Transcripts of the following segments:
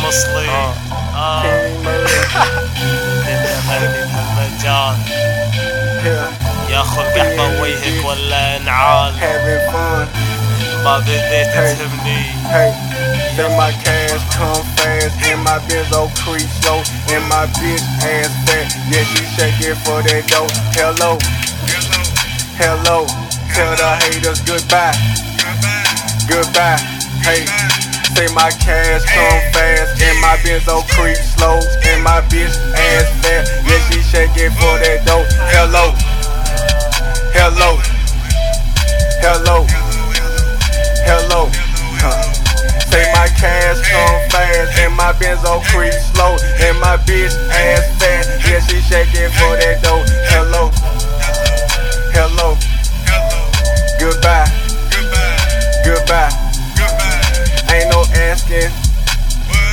المصلي آه. اه King Murder. الدنيا غني بهالمجال Yeah, ياخذ قحبة وجهك ولا انعال having fun. ما بديت Hey. تهمني Hey, then my cash come fast, and my benzo creep slow, and my bitch ass fat. Yeah, she shaking for that dough. Hello, hello. Tell the haters goodbye, goodbye. Hey, say my cash come fast, and my benzo creep slow, and my bitch ass fat. Yeah, she shaking for that dough. Hello, hello, hello, hello. Huh. Say my cash come fast and my benzo creep slow and my bitch ass fat. Yeah, she shaking for that. Hello, hello,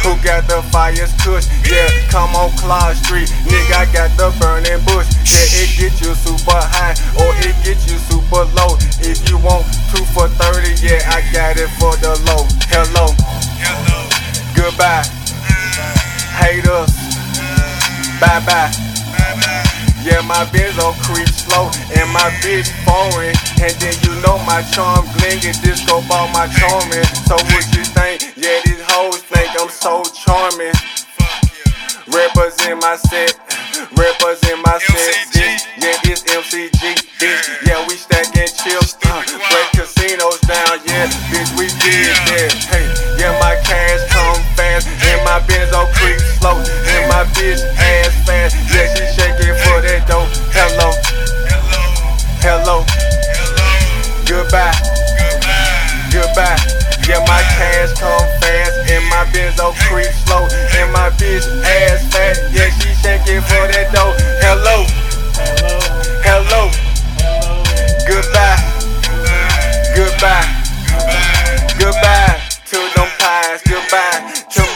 who got the fires kush. Yeah, come on Clark Street, nigga. I got the burning bush. Yeah, it get you super high or it get you super low. If you want two for thirty, yeah, I got it for the low. Hello, Hello. goodbye, haters, bye bye. Yeah, my benzo creep slow and my bitch foreign. And then you know my charm glinging, disco ball my charming. So what you think? Yeah, these hoes think I'm so charming. Represent my set, represent my set. Yeah, it's MCG, bitch. Yeah, we stacking chips, uh, break casinos down, yeah, bitch, we did that. Hey, yeah, my cash come fast, and my benzo creep slow, and my bitch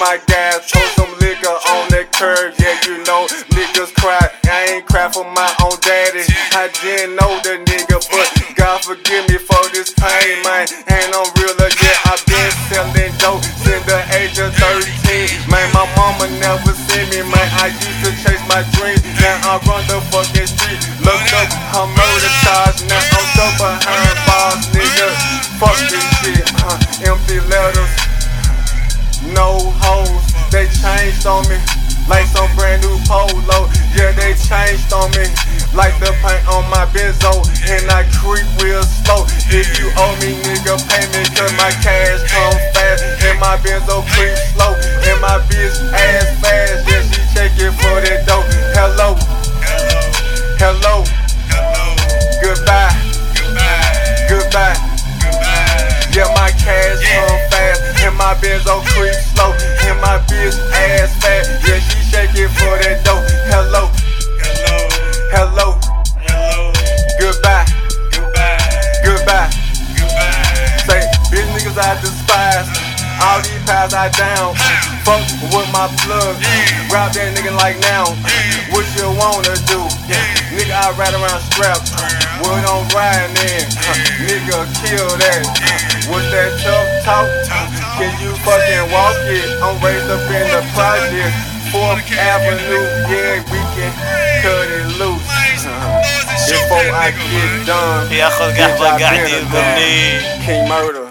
my gas. Throw some liquor on that curb, yeah, you know niggas cry. I ain't cry for my own daddy. I didn't know the nigga, but God forgive me for this pain, man. And I'm realer, yeah, I've been selling dope since the age of 13. Man, my mama never seen me, man. I used to chase my dreams. Now I run the fucking street. Look up, I'm murder charge. Now I'm stuck behind bars, nigga. Fuck this shit, huh? Empty letters on me like some brand new polo. Yeah, they changed on me like the paint on my benzo. And I creep real slow. If you owe me, nigga, pay me. Cause my cash come fast. And my benzo creep slow. And my bitch ass fast. Yeah, she shaking for that dough. Hello, hello, goodbye, goodbye. Yeah, my cash come fast, and my benzo creep slow, my bitch ass fat. Yeah, she shaking for that dough. Hello, hello, Hello. Hello. goodbye, goodbye. Goodbye. Goodbye. Say, bitch niggas I despise. All these pies I down. Fuck with my plug. Rob that nigga like now. What you wanna do? Nigga, I ride around strapped. Wood on riding in. Nigga, kill that. What's that tough talk? Can you fucking walk gon' up in the project. Fourth Avenue, yeah, we can cut it loose. Before I get done, bitch, I've been a King Murder.